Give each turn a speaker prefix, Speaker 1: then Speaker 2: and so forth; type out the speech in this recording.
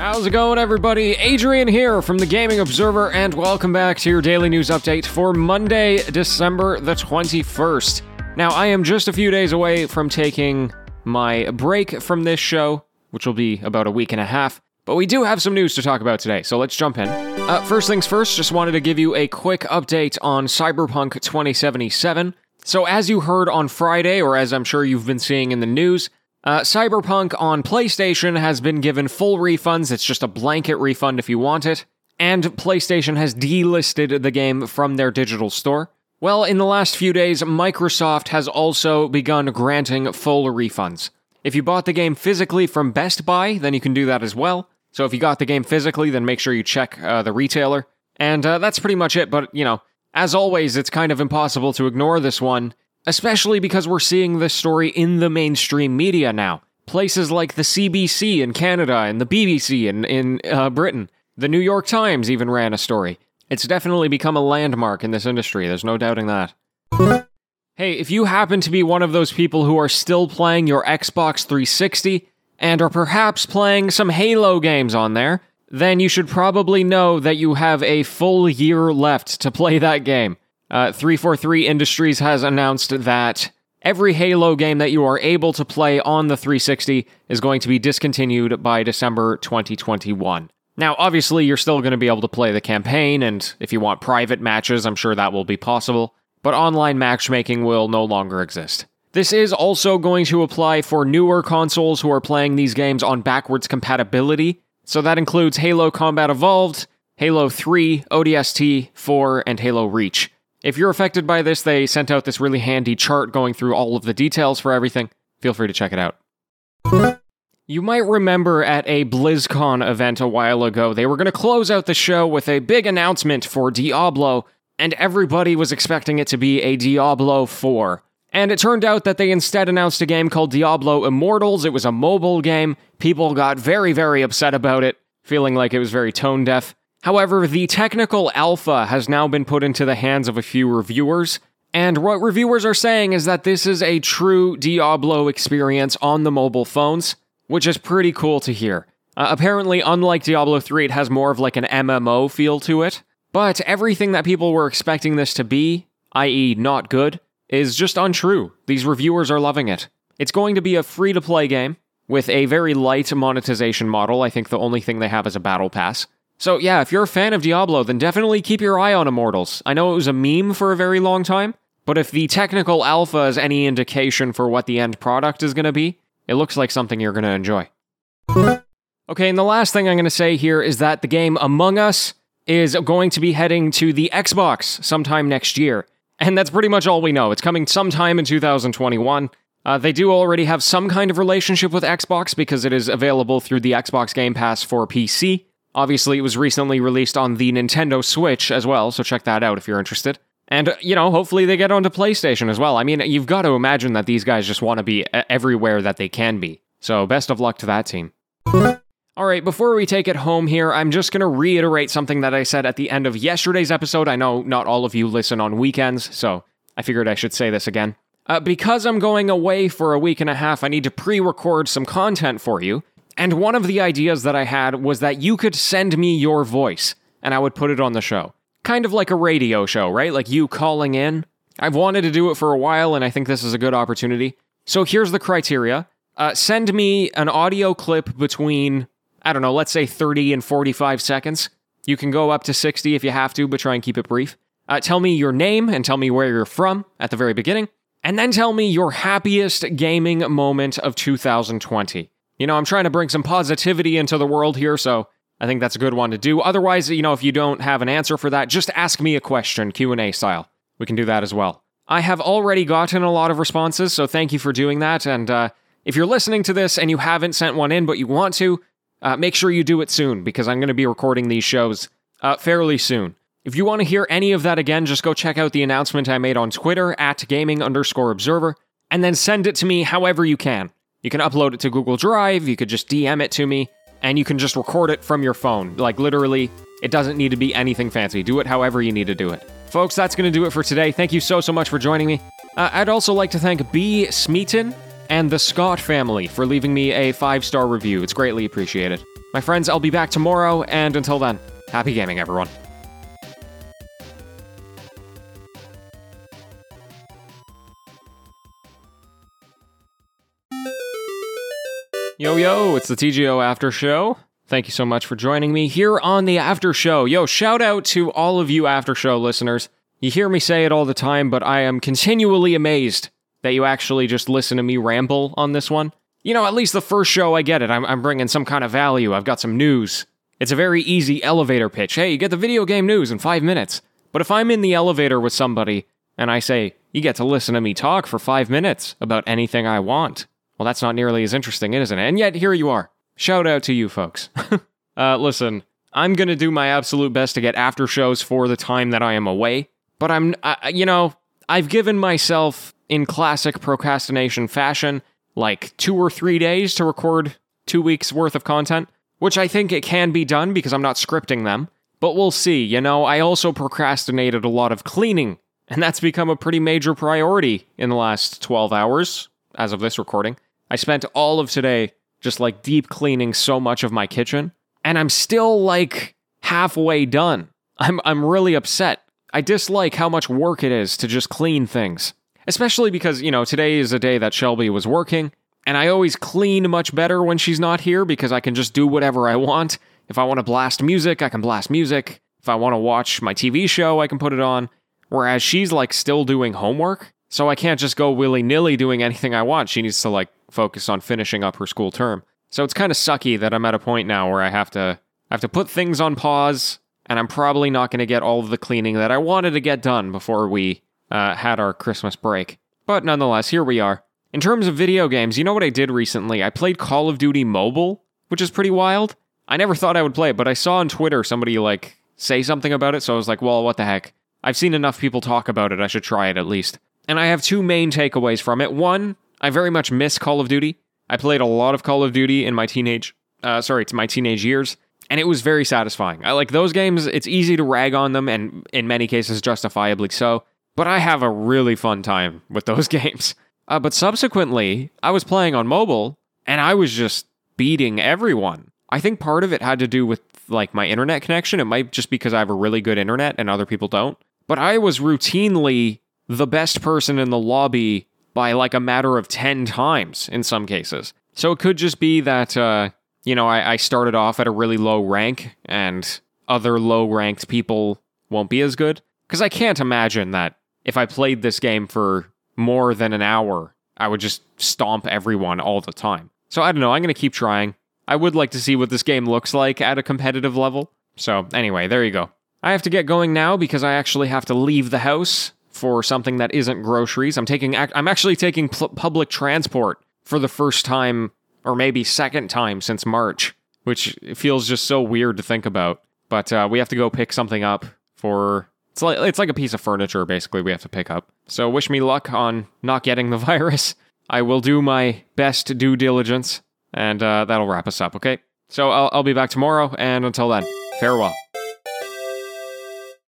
Speaker 1: How's it going, everybody? Adrian here from the Gaming Observer, and welcome back to your daily news update for Monday, December the 21st. Now, I am just a few days away from taking my break from this show, which will be about a week and a half, but we do have some news to talk about today, so let's jump in. Uh, first things first, just wanted to give you a quick update on Cyberpunk 2077. So, as you heard on Friday, or as I'm sure you've been seeing in the news, uh, Cyberpunk on PlayStation has been given full refunds. It's just a blanket refund if you want it. And PlayStation has delisted the game from their digital store. Well, in the last few days, Microsoft has also begun granting full refunds. If you bought the game physically from Best Buy, then you can do that as well. So if you got the game physically, then make sure you check uh, the retailer. And uh, that's pretty much it. But, you know, as always, it's kind of impossible to ignore this one especially because we're seeing this story in the mainstream media now. Places like the CBC in Canada and the BBC in, in uh, Britain. The New York Times even ran a story. It's definitely become a landmark in this industry, there's no doubting that. Hey, if you happen to be one of those people who are still playing your Xbox 360 and are perhaps playing some Halo games on there, then you should probably know that you have a full year left to play that game. Uh, 343 Industries has announced that every Halo game that you are able to play on the 360 is going to be discontinued by December 2021. Now, obviously, you're still going to be able to play the campaign, and if you want private matches, I'm sure that will be possible, but online matchmaking will no longer exist. This is also going to apply for newer consoles who are playing these games on backwards compatibility, so that includes Halo Combat Evolved, Halo 3, ODST 4, and Halo Reach. If you're affected by this, they sent out this really handy chart going through all of the details for everything. Feel free to check it out. You might remember at a BlizzCon event a while ago, they were going to close out the show with a big announcement for Diablo, and everybody was expecting it to be a Diablo 4. And it turned out that they instead announced a game called Diablo Immortals. It was a mobile game. People got very, very upset about it, feeling like it was very tone deaf. However, the technical alpha has now been put into the hands of a few reviewers, and what reviewers are saying is that this is a true Diablo experience on the mobile phones, which is pretty cool to hear. Uh, apparently, unlike Diablo 3, it has more of like an MMO feel to it, but everything that people were expecting this to be, i.e., not good, is just untrue. These reviewers are loving it. It's going to be a free to play game with a very light monetization model. I think the only thing they have is a battle pass. So, yeah, if you're a fan of Diablo, then definitely keep your eye on Immortals. I know it was a meme for a very long time, but if the technical alpha is any indication for what the end product is going to be, it looks like something you're going to enjoy. Okay, and the last thing I'm going to say here is that the game Among Us is going to be heading to the Xbox sometime next year. And that's pretty much all we know. It's coming sometime in 2021. Uh, they do already have some kind of relationship with Xbox because it is available through the Xbox Game Pass for PC. Obviously, it was recently released on the Nintendo Switch as well, so check that out if you're interested. And, uh, you know, hopefully they get onto PlayStation as well. I mean, you've got to imagine that these guys just want to be everywhere that they can be. So, best of luck to that team. All right, before we take it home here, I'm just going to reiterate something that I said at the end of yesterday's episode. I know not all of you listen on weekends, so I figured I should say this again. Uh, because I'm going away for a week and a half, I need to pre record some content for you. And one of the ideas that I had was that you could send me your voice and I would put it on the show. Kind of like a radio show, right? Like you calling in. I've wanted to do it for a while and I think this is a good opportunity. So here's the criteria uh, send me an audio clip between, I don't know, let's say 30 and 45 seconds. You can go up to 60 if you have to, but try and keep it brief. Uh, tell me your name and tell me where you're from at the very beginning. And then tell me your happiest gaming moment of 2020. You know, I'm trying to bring some positivity into the world here, so I think that's a good one to do. Otherwise, you know, if you don't have an answer for that, just ask me a question, Q&A style. We can do that as well. I have already gotten a lot of responses, so thank you for doing that. And uh, if you're listening to this and you haven't sent one in, but you want to, uh, make sure you do it soon because I'm going to be recording these shows uh, fairly soon. If you want to hear any of that again, just go check out the announcement I made on Twitter at gaming underscore observer and then send it to me however you can. You can upload it to Google Drive, you could just DM it to me, and you can just record it from your phone. Like, literally, it doesn't need to be anything fancy. Do it however you need to do it. Folks, that's going to do it for today. Thank you so, so much for joining me. Uh, I'd also like to thank B. Smeaton and the Scott family for leaving me a five star review. It's greatly appreciated. My friends, I'll be back tomorrow, and until then, happy gaming, everyone. Yo, yo, it's the TGO After Show. Thank you so much for joining me here on the After Show. Yo, shout out to all of you After Show listeners. You hear me say it all the time, but I am continually amazed that you actually just listen to me ramble on this one. You know, at least the first show, I get it. I'm, I'm bringing some kind of value. I've got some news. It's a very easy elevator pitch. Hey, you get the video game news in five minutes. But if I'm in the elevator with somebody and I say, you get to listen to me talk for five minutes about anything I want, well, that's not nearly as interesting, isn't it? And yet, here you are. Shout out to you folks. uh, listen, I'm going to do my absolute best to get after shows for the time that I am away. But I'm, you know, I've given myself, in classic procrastination fashion, like two or three days to record two weeks worth of content, which I think it can be done because I'm not scripting them. But we'll see. You know, I also procrastinated a lot of cleaning, and that's become a pretty major priority in the last 12 hours as of this recording. I spent all of today just like deep cleaning so much of my kitchen, and I'm still like halfway done. I'm I'm really upset. I dislike how much work it is to just clean things. Especially because, you know, today is a day that Shelby was working, and I always clean much better when she's not here because I can just do whatever I want. If I want to blast music, I can blast music. If I want to watch my TV show, I can put it on. Whereas she's like still doing homework, so I can't just go willy nilly doing anything I want. She needs to like focus on finishing up her school term. So it's kind of sucky that I'm at a point now where I have to I have to put things on pause, and I'm probably not going to get all of the cleaning that I wanted to get done before we uh, had our Christmas break. But nonetheless, here we are. In terms of video games, you know what I did recently? I played Call of Duty Mobile, which is pretty wild. I never thought I would play it, but I saw on Twitter somebody like say something about it, so I was like, well, what the heck? I've seen enough people talk about it, I should try it at least. And I have two main takeaways from it. One, I very much miss Call of Duty. I played a lot of Call of Duty in my teenage, uh, sorry, to my teenage years, and it was very satisfying. I like those games. It's easy to rag on them, and in many cases, justifiably so. But I have a really fun time with those games. Uh, but subsequently, I was playing on mobile, and I was just beating everyone. I think part of it had to do with like my internet connection. It might just because I have a really good internet and other people don't. But I was routinely the best person in the lobby by like a matter of 10 times in some cases. So it could just be that, uh, you know, I, I started off at a really low rank and other low ranked people won't be as good. Because I can't imagine that if I played this game for more than an hour, I would just stomp everyone all the time. So I don't know, I'm going to keep trying. I would like to see what this game looks like at a competitive level. So anyway, there you go. I have to get going now because I actually have to leave the house for something that isn't groceries. I'm taking I'm actually taking pl- public transport for the first time or maybe second time since March, which feels just so weird to think about. But uh, we have to go pick something up for it's like it's like a piece of furniture basically we have to pick up. So wish me luck on not getting the virus. I will do my best due diligence, and uh, that'll wrap us up. Okay. So I'll, I'll be back tomorrow, and until then, farewell.